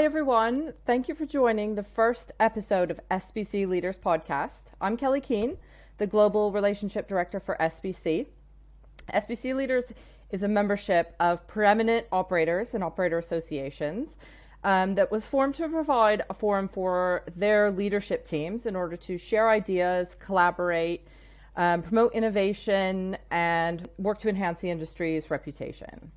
Hi, everyone. Thank you for joining the first episode of SBC Leaders Podcast. I'm Kelly Kehn, the Global Relationship Director for SBC. SBC Leaders is a membership of preeminent operators and operator associations um, that was formed to provide a forum for their leadership teams in order to share ideas, collaborate, um, promote innovation, and work to enhance the industry's reputation.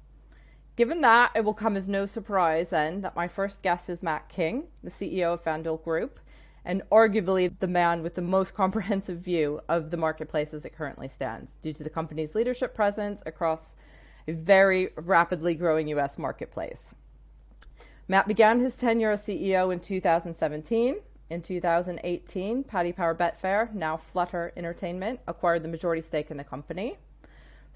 Given that, it will come as no surprise then that my first guest is Matt King, the CEO of FanDuel Group, and arguably the man with the most comprehensive view of the marketplace as it currently stands, due to the company's leadership presence across a very rapidly growing US marketplace. Matt began his tenure as CEO in 2017. In 2018, Paddy Power Betfair, now Flutter Entertainment, acquired the majority stake in the company.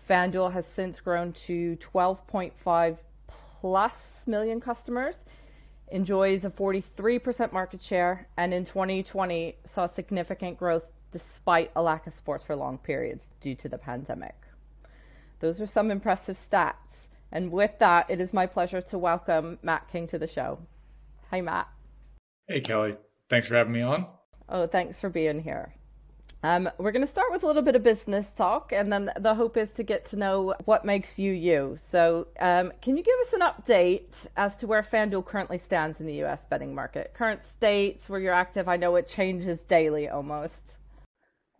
FanDuel has since grown to 12.5 plus million customers, enjoys a 43% market share, and in 2020 saw significant growth despite a lack of sports for long periods due to the pandemic. Those are some impressive stats. And with that, it is my pleasure to welcome Matt King to the show. Hi, Matt. Hey, Kelly. Thanks for having me on. Oh, thanks for being here. Um, we're going to start with a little bit of business talk, and then the hope is to get to know what makes you you. So, um, can you give us an update as to where FanDuel currently stands in the US betting market? Current states where you're active, I know it changes daily almost.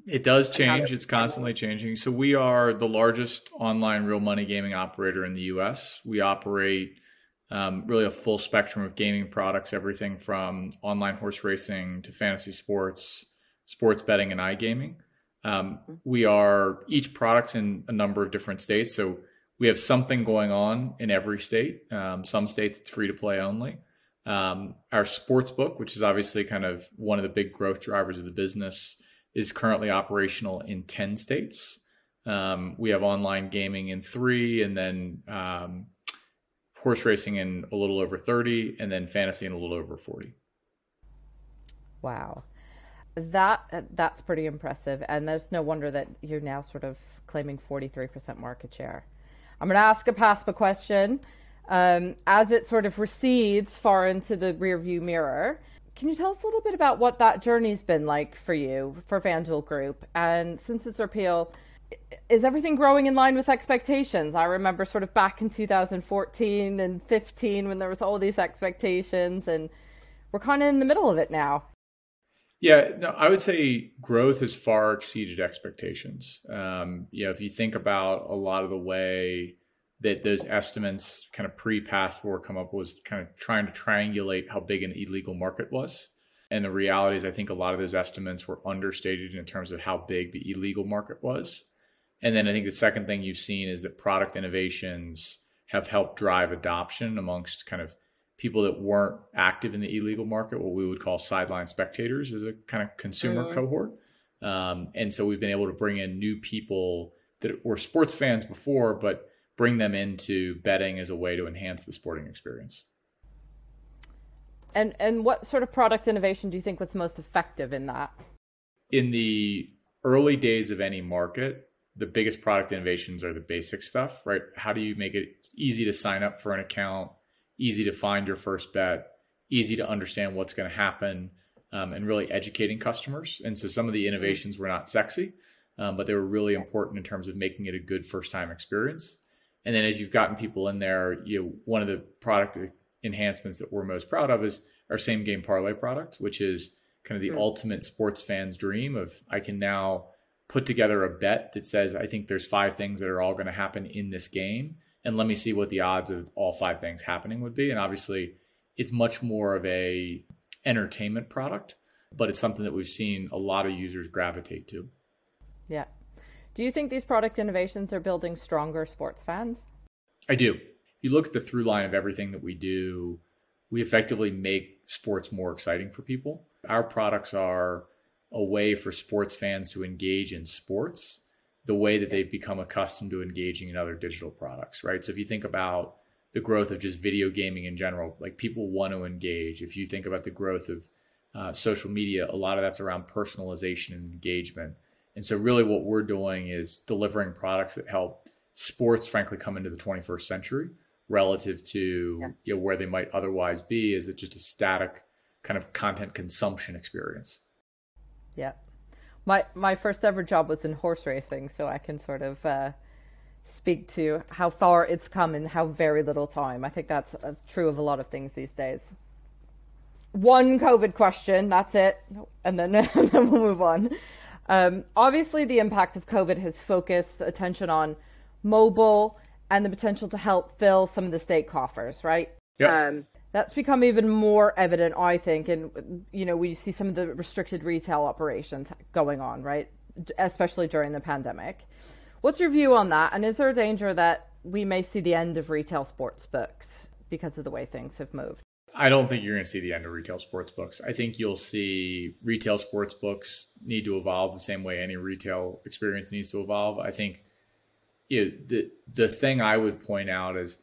It does change. It's constantly changing. So we are the largest online real money gaming operator in the U.S. We operate um, really a full spectrum of gaming products, everything from online horse racing to fantasy sports, sports betting, and iGaming. Um, we are each product's in a number of different states. So we have something going on in every state. Um, some states it's free to play only. Um, our sports book, which is obviously kind of one of the big growth drivers of the business is currently operational in 10 states. Um, we have online gaming in three, and then um, horse racing in a little over 30, and then fantasy in a little over 40. Wow. That that's pretty impressive, and there's no wonder that you're now sort of claiming 43% market share. I'm going to ask a PASPA question. Um, as it sort of recedes far into the rearview mirror, can you tell us a little bit about what that journey's been like for you, for FanDuel Group? And since its repeal, is everything growing in line with expectations? I remember sort of back in 2014 and 15 when there was all these expectations, and we're kind of in the middle of it now. Yeah, no, I would say growth has far exceeded expectations. Um, you know, if you think about a lot of the way that those estimates kind of pre-PASPA come up was kind of trying to triangulate how big an illegal market was. And the reality is, I think a lot of those estimates were understated in terms of how big the illegal market was. And then I think the second thing you've seen is that product innovations have helped drive adoption amongst kind of people that weren't active in the illegal market, what we would call sideline spectators as a kind of consumer mm-hmm. cohort. Um, and so we've been able to bring in new people that were sports fans before, but bring them into betting as a way to enhance the sporting experience. And and what sort of product innovation do you think was most effective in that? In the early days of any market, the biggest product innovations are the basic stuff, right? How do you make it easy to sign up for an account, easy to find your first bet, easy to understand what's going to happen, um, and really educating customers. And so some of the innovations were not sexy, um, but they were really important in terms of making it a good first time experience. And then as you've gotten people in there, you know, one of the product enhancements that we're most proud of is our same game parlay product, which is kind of the mm. ultimate sports fan's dream of I can now put together a bet that says I think there's five things that are all going to happen in this game and let me see what the odds of all five things happening would be and obviously it's much more of a entertainment product but it's something that we've seen a lot of users gravitate to yeah do you think these product innovations are building stronger sports fans? I do. If you look at the through line of everything that we do, we effectively make sports more exciting for people. Our products are a way for sports fans to engage in sports the way that they've become accustomed to engaging in other digital products, right? So if you think about the growth of just video gaming in general, like people want to engage. If you think about the growth of uh, social media, a lot of that's around personalization and engagement. And so, really, what we're doing is delivering products that help sports, frankly, come into the 21st century relative to yeah. you know, where they might otherwise be is it just a static kind of content consumption experience yeah my my first ever job was in horse racing so i can sort of uh, speak to how far it's come in how very little time. I think that's uh, true of a lot of things these days. One covid question that's it. And then, and then we'll move on. Um, obviously the impact of covid has focused attention on mobile and the potential to help fill some of the state coffers, right? Yeah. Um, that's become even more evident, I think, and you know we see some of the restricted retail operations going on, right? Especially during the pandemic. What's your view on that? And is there a danger that we may see the end of retail sports books because of the way things have moved? I don't think you're going to see the end of retail sports books. I think you'll see retail sports books need to evolve the same way any retail experience needs to evolve. I think you know, the the thing I would point out is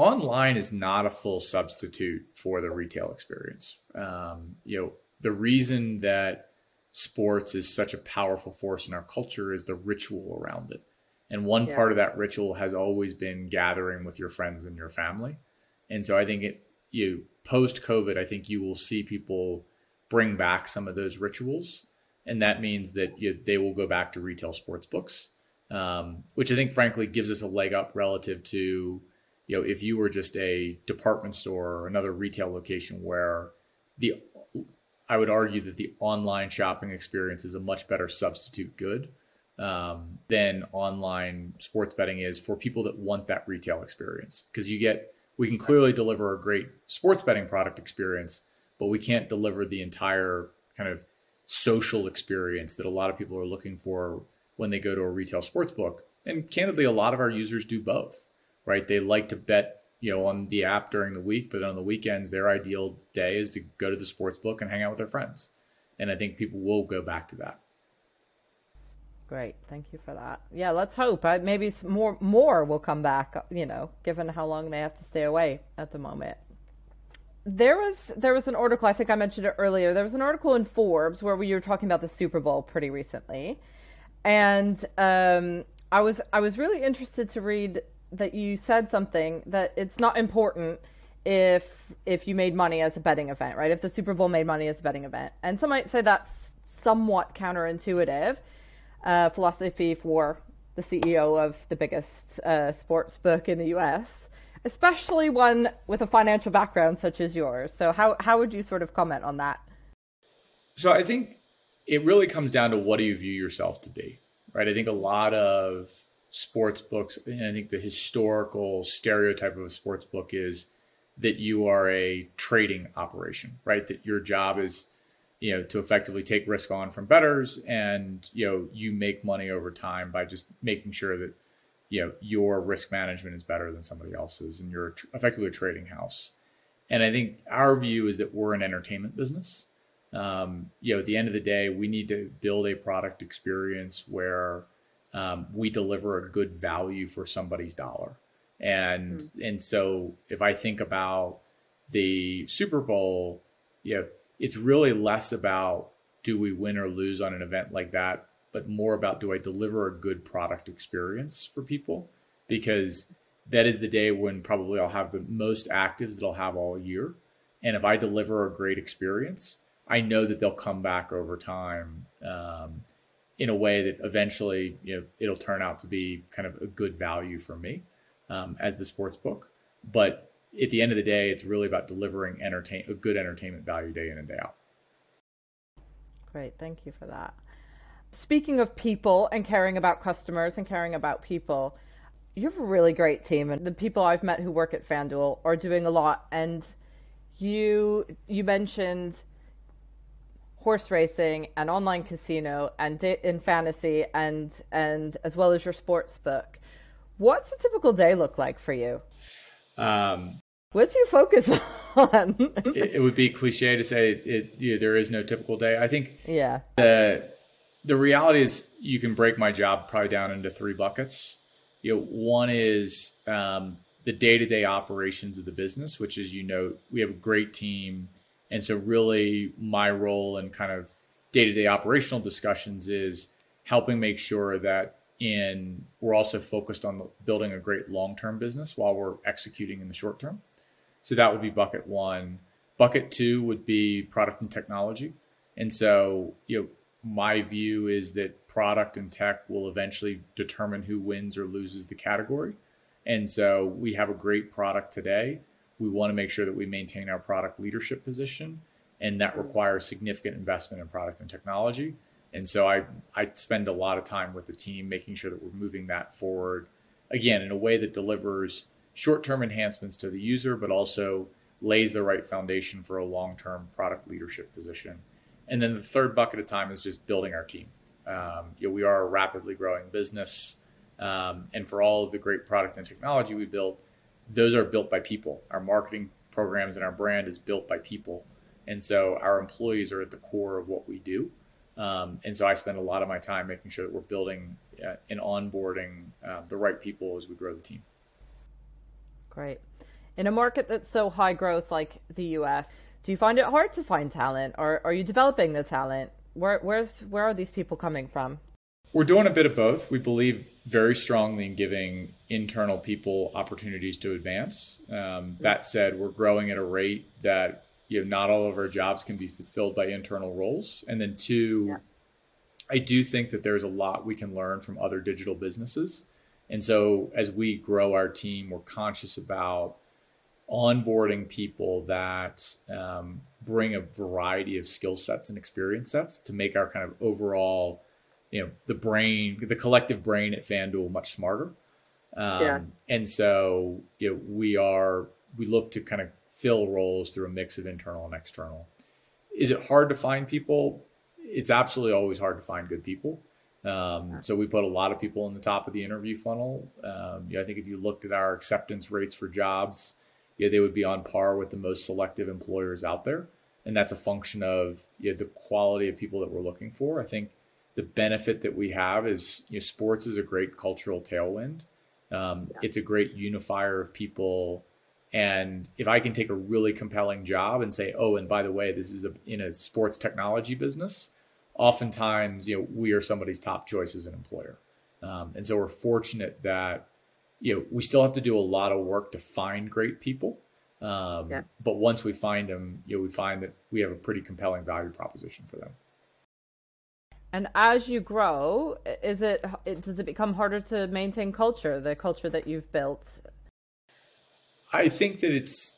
online is not a full substitute for the retail experience. Um, you know, the reason that sports is such a powerful force in our culture is the ritual around it. And one yeah. part of that ritual has always been gathering with your friends and your family. And so I think it you post COVID, I think you will see people bring back some of those rituals. And that means that you, they will go back to retail sports books um, which I think, frankly, gives us a leg up relative to, you know, if you were just a department store or another retail location where the, I would argue that the online shopping experience is a much better substitute good um, than online sports betting is for people that want that retail experience. Because you get, we can clearly deliver a great sports betting product experience, but we can't deliver the entire kind of social experience that a lot of people are looking for when they go to a retail sports book. And candidly, a lot of our users do both, right? They like to bet, you know, on the app during the week, but on the weekends, their ideal day is to go to the sports book and hang out with their friends. And I think people will go back to that. Great, thank you for that. Yeah, let's hope. Maybe more more will come back. You know, given how long they have to stay away at the moment there was there was an article i think i mentioned it earlier there was an article in forbes where we were talking about the super bowl pretty recently and um, I was I was really interested to read that you said something that it's not important if if you made money as a betting event, right? If the Super Bowl made money as a betting event, and some might say that's somewhat counterintuitive uh, philosophy for the CEO of the biggest uh, sports book in the U.S., especially one with a financial background such as yours. So how how would you sort of comment on that? So I think it really comes down to what do you view yourself to be, right? I think a lot of sports books, and I think the historical stereotype of a sports book is that you are a trading operation, right? That your job is, you know, to effectively take risk on from betters, and, you know, you make money over time by just making sure that, you know, your risk management is better than somebody else's and you're effectively a trading house. And I think our view is that we're an entertainment business um, you know, at the end of the day, we need to build a product experience where um, we deliver a good value for somebody's dollar. And mm-hmm. and so if I think about the Super Bowl, you know, it's really less about do we win or lose on an event like that, but more about do I deliver a good product experience for people? Because that is the day when probably I'll have the most actives that I'll have all year. And if I deliver a great experience, I know that they'll come back over time um, in a way that eventually you know it'll turn out to be kind of a good value for me um, as the sports book. But at the end of the day, it's really about delivering entertain a good entertainment value day in and day out. Great, thank you for that. Speaking of people and caring about customers and caring about people, you have a really great team, and the people I've met who work at FanDuel are doing a lot. And you you mentioned horse racing and online casino and in fantasy and and as well as your sports book. What's a typical day look like for you? Um, what do you focus on? it, it, would be cliche to say it, it there is no typical day. I think yeah. The the reality is you can break my job probably down into three buckets. You know, one is um, the day to day operations of the business, which is you know we have a great team and so, really, my role in kind of day to day operational discussions is helping make sure that in we're also focused on building a great long-term business while we're executing in the short term. So that would be bucket one. Bucket two would be product and technology. And so, you know, my view is that product and tech will eventually determine who wins or loses the category. And so we have a great product today. We want to make sure that we maintain our product leadership position, and that requires significant investment in product and technology. And so I, I spend a lot of time with the team making sure that we're moving that forward, again, in a way that delivers short term enhancements to the user, but also lays the right foundation for a long term product leadership position. And then the third bucket of time is just building our team. Um, you know, we are a rapidly growing business. Um, and for all of the great product and technology we built, those are built by people. Our marketing programs and our brand is built by people. And so our employees are at the core of what we do. Um, and so I spend a lot of my time making sure that we're building uh, and onboarding uh, the right people as we grow the team. Great. In a market that's so high growth like the US, do you find it hard to find talent or are you developing the talent? Where, where's, where are these people coming from? We're doing a bit of both. We believe very strongly in giving internal people opportunities to advance. Um, that said, we're growing at a rate that you know not all of our jobs can be filled by internal roles. And then two, yeah. I do think that there's a lot we can learn from other digital businesses. And so as we grow our team, we're conscious about onboarding people that um, bring a variety of skill sets and experience sets to make our kind of overall, you know, the brain, the collective brain at FanDuel much smarter. Um, yeah. And so, you know, we are, we look to kind of fill roles through a mix of internal and external. Is it hard to find people? It's absolutely always hard to find good people. Um, so we put a lot of people in the top of the interview funnel. Um, you know, I think if you looked at our acceptance rates for jobs, yeah, they would be on par with the most selective employers out there. And that's a function of you know, the quality of people that we're looking for. I think the benefit that we have is you know, sports is a great cultural tailwind. Um, yeah. It's a great unifier of people. And if I can take a really compelling job and say, oh, and by the way, this is a, in a sports technology business, oftentimes, you know, we are somebody's top choice as an employer. Um, and so we're fortunate that you know, we still have to do a lot of work to find great people. Um, yeah. But once we find them, you know, we find that we have a pretty compelling value proposition for them. And as you grow, is it, it does it become harder to maintain culture, the culture that you've built? I think that it's.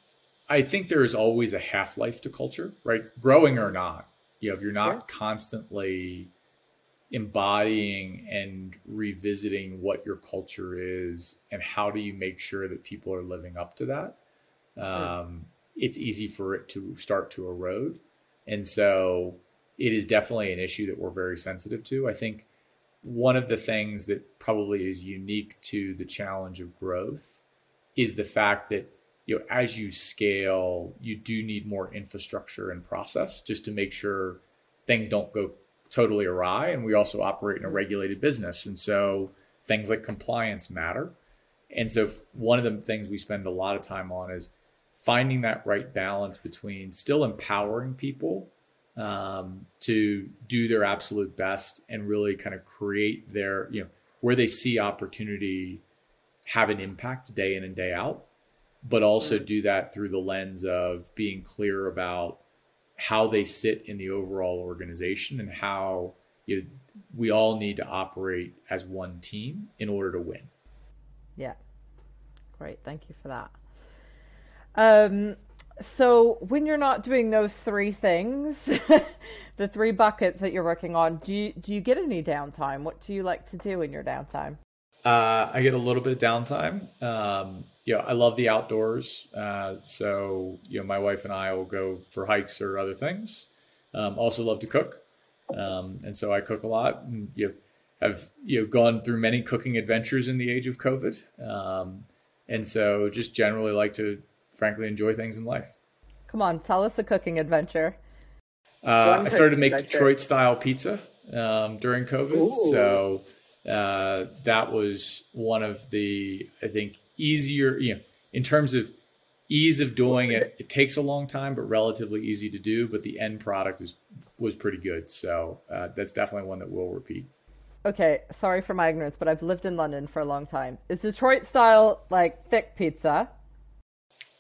I think there is always a half life to culture, right? Growing or not, you know, if you're not yeah. constantly embodying and revisiting what your culture is and how do you make sure that people are living up to that um, it's easy for it to start to erode and so it is definitely an issue that we're very sensitive to i think one of the things that probably is unique to the challenge of growth is the fact that you know as you scale you do need more infrastructure and process just to make sure things don't go totally awry. And we also operate in a regulated business. And so things like compliance matter. And so one of the things we spend a lot of time on is finding that right balance between still empowering people um, to do their absolute best and really kind of create their, you know, where they see opportunity, have an impact day in and day out, but also mm. do that through the lens of being clear about how they sit in the overall organization and how you know, we all need to operate as one team in order to win. Yeah. Great. Thank you for that. Um, so when you're not doing those three things, the three buckets that you're working on, do you, do you get any downtime? What do you like to do in your downtime? Uh, I get a little bit of downtime. Um, you know, I love the outdoors. Uh, so, you know, my wife and I will go for hikes or other things. Um, also love to cook. Um, and so I cook a lot and you know, have, you know, gone through many cooking adventures in the age of COVID. Um, and so just generally like to frankly enjoy things in life. Come on, tell us a cooking adventure. Uh, I started to make. Detroit style pizza um, during COVID. Ooh. So uh, that was one of the, I think, easier, you know, in terms of ease of doing it. It takes a long time, but relatively easy to do. But the end product is was pretty good. So uh, that's definitely one that we'll repeat. okay, sorry for my ignorance, but I've lived in London for a long time. Is Detroit style like thick pizza?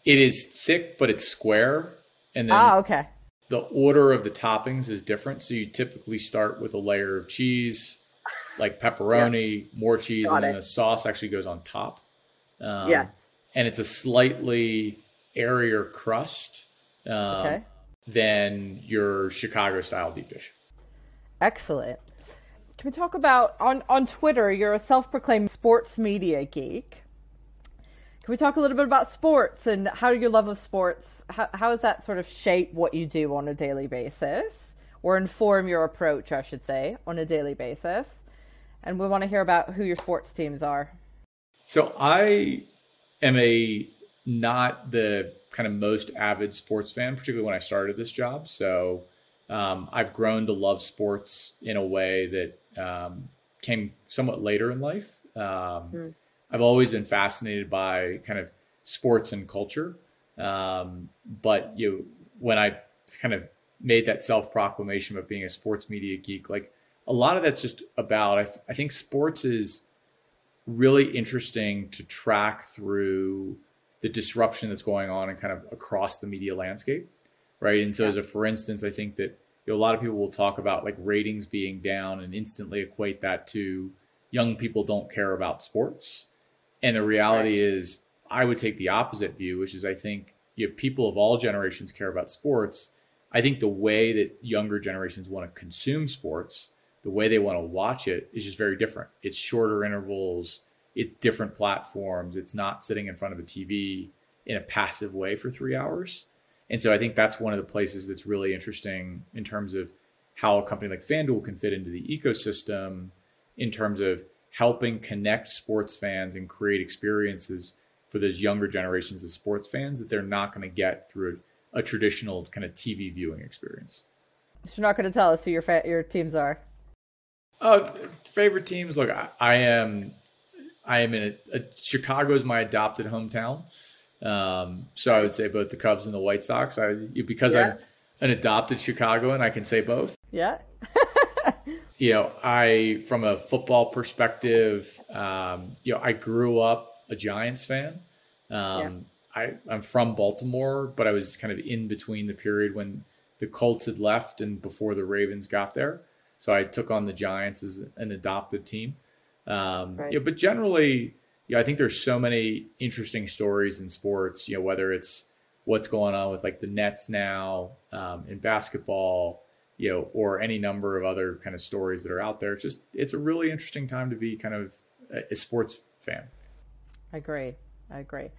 It is thick, but it's square. And then ah, okay. the order of the toppings is different. So you typically start with a layer of cheese, like pepperoni, yeah. more cheese, Got and it. then the sauce actually goes on top. Um, yeah. And it's a slightly airier crust um, okay. than your Chicago style deep dish. Excellent. Can we talk about on on Twitter? You're a self-proclaimed sports media geek. Can we talk a little bit about sports and how your love of sports how how does that sort of shape what you do on a daily basis or inform your approach, I should say, on a daily basis? And we want to hear about who your sports teams are. So I am a not the kind of most avid sports fan, particularly when I started this job. So um, I've grown to love sports in a way that um, came somewhat later in life. Um, mm. I've always been fascinated by kind of sports and culture, um, but you when I kind of made that self proclamation of being a sports media geek, like a lot of that's just about. I, I think sports is really interesting to track through the disruption that's going on and kind of across the media landscape, right? And so, yeah. as a for instance, I think that you know, a lot of people will talk about like ratings being down and instantly equate that to young people don't care about sports. And the reality right. is, I would take the opposite view, which is I think you know, people of all generations care about sports. I think the way that younger generations want to consume sports, the way they want to watch it is just very different. It's shorter intervals, it's different platforms, it's not sitting in front of a TV in a passive way for three hours. And so I think that's one of the places that's really interesting in terms of how a company like FanDuel can fit into the ecosystem in terms of helping connect sports fans and create experiences for those younger generations of sports fans that they're not going to get through a, a, traditional kind of TV viewing experience. So you're not going to tell us who your fa- your teams are. Uh, favorite teams. Look, I, I am, I am in a, a Chicago is my adopted hometown. Um, so I would say both the Cubs and the White Sox. I because yeah. I'm an adopted Chicagoan, I can say both. Yeah. you know, I from a football perspective, um, you know, I grew up a Giants fan. Um, yeah. I, I'm from Baltimore, but I was kind of in between the period when the Colts had left and before the Ravens got there. So I took on the Giants as an adopted team. Um, right. yeah, but generally, yeah, I think there's so many interesting stories in sports. You know, whether it's what's going on with like the Nets now um, in basketball, you know, or any number of other kind of stories that are out there. It's just it's a really interesting time to be kind of a, sports fan. I agree. I agree.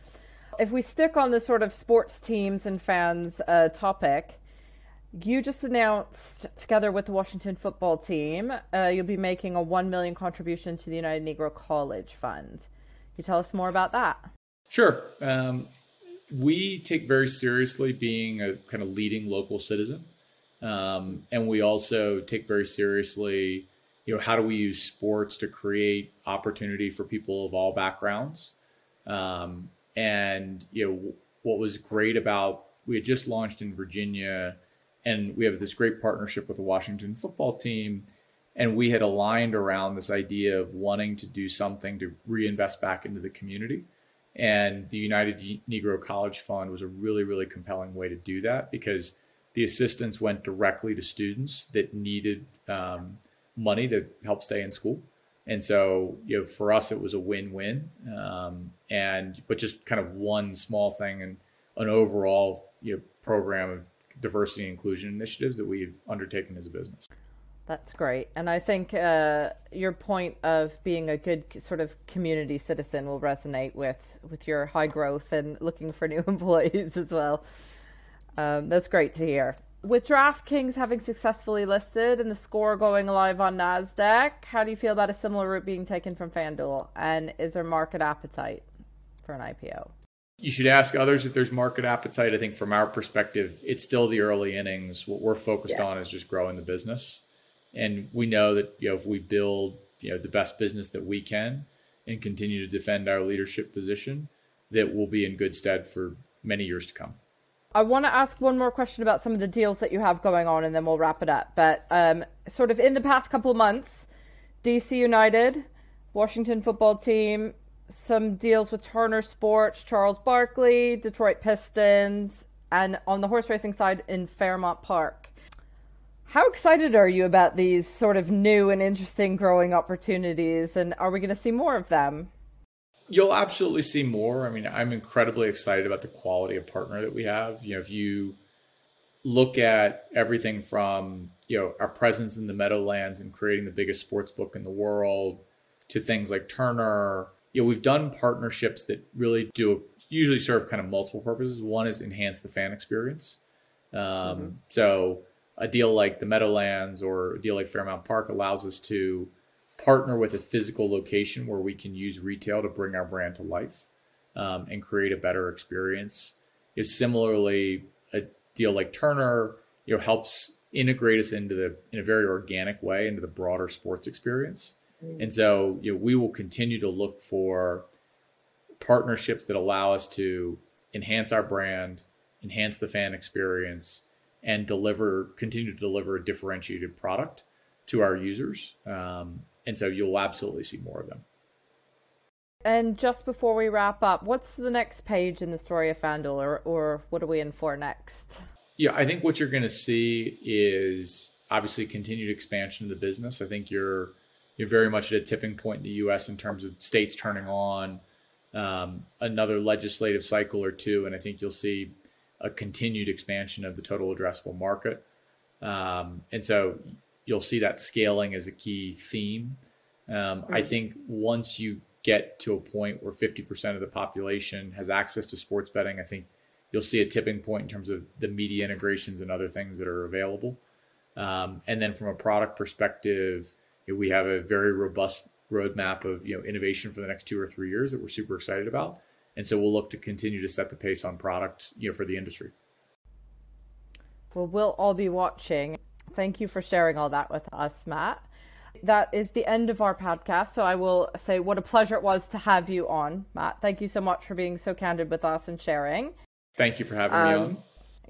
If we stick on the sort of sports teams and fans uh, topic, you just announced together with the Washington football team, uh, you'll be making a one million contribution to the United Negro College Fund Can you tell us more about that? Sure. Um, we take very seriously being a kind of leading local citizen. Um, and we also take very seriously, you know, how do we use sports to create opportunity for people of all backgrounds? Um, and, you know, what was great about, we had just launched in Virginia and we have this great partnership with the Washington football team and we had aligned around this idea of wanting to do something to reinvest back into the community and the united negro college fund was a really really compelling way to do that because the assistance went directly to students that needed um, money to help stay in school and so you know for us it was a win-win um, and but just kind of one small thing and an overall you know, program of diversity and inclusion initiatives that we've undertaken as a business that's great. And I think uh, your point of being a good sort of community citizen will resonate with, with your high growth and looking for new employees as well. Um, that's great to hear. With DraftKings having successfully listed and the score going live on NASDAQ, how do you feel about a similar route being taken from FanDuel? And is there market appetite for an IPO? You should ask others if there's market appetite. I think from our perspective, it's still the early innings. What we're focused yeah. on is just growing the business. And we know that you know if we build you know the best business that we can and continue to defend our leadership position, that we'll be in good stead for many years to come. I want to ask one more question about some of the deals that you have going on, and then we'll wrap it up. But um, sort of in the past couple of months, DC United, Washington football team, some deals with Turner Sports, Charles Barkley, Detroit Pistons, and on the horse racing side in Fairmount Park. How excited are you about these sort of new and interesting growing opportunities, and are we going to see more of them? You'll absolutely see more. I mean, I'm incredibly excited about the quality of partner that we have. You know, if you look at everything from you know our presence in the Meadowlands and creating the biggest sports book in the world to things like Turner, you know, we've done partnerships that really do usually serve kind of multiple purposes. One is enhance the fan experience. Um, mm-hmm. So a deal like the Meadowlands or a deal like Fairmount Park allows us to partner with a physical location where we can use retail to bring our brand to life um, and create a better experience. If similarly, a deal like Turner, you know, helps integrate us into the in a very organic way into the broader sports experience. Mm. And so, you know, we will continue to look for partnerships that allow us to enhance our brand, enhance the fan experience, and deliver continue to deliver a differentiated product to our users. Um, and so you'll absolutely see more of them. And just before we wrap up, what's the next page in the story of FanDuel, or, or what are we in for next? Yeah, I think what you're going to see is obviously continued expansion of the business. I think you're you're very much at a tipping point in the U.S. in terms of states turning on um, another legislative cycle or two, and I think you'll see a continued expansion of the total addressable market. Um, and so you'll see that scaling as a key theme. Um, I think once you get to a point where 50% of the population has access to sports betting, I think you'll see a tipping point in terms of the media integrations and other things that are available. Um, and then from a product perspective, we have a very robust roadmap of you know innovation for the next two or three years that we're super excited about and so we'll look to continue to set the pace on product you know for the industry well we'll all be watching thank you for sharing all that with us matt. That is the end of our podcast so i will say what a pleasure it was to have you on matt. Thank you so much for being so candid with us and sharing. Thank you for having um, me on.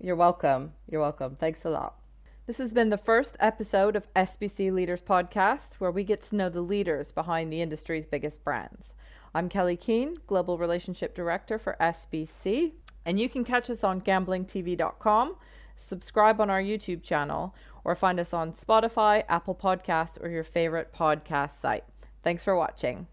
You're welcome. You're welcome. Thanks a lot. This has been the first episode of SBC Leaders Podcast, where we get to know the leaders behind the industry's biggest brands. I'm Kelly Kehn, Global Relationship Director for SBC, and you can catch us on gamblingtv.com, subscribe on our YouTube channel, or find us on Spotify, Apple Podcasts, or your favorite podcast site. Thanks for watching.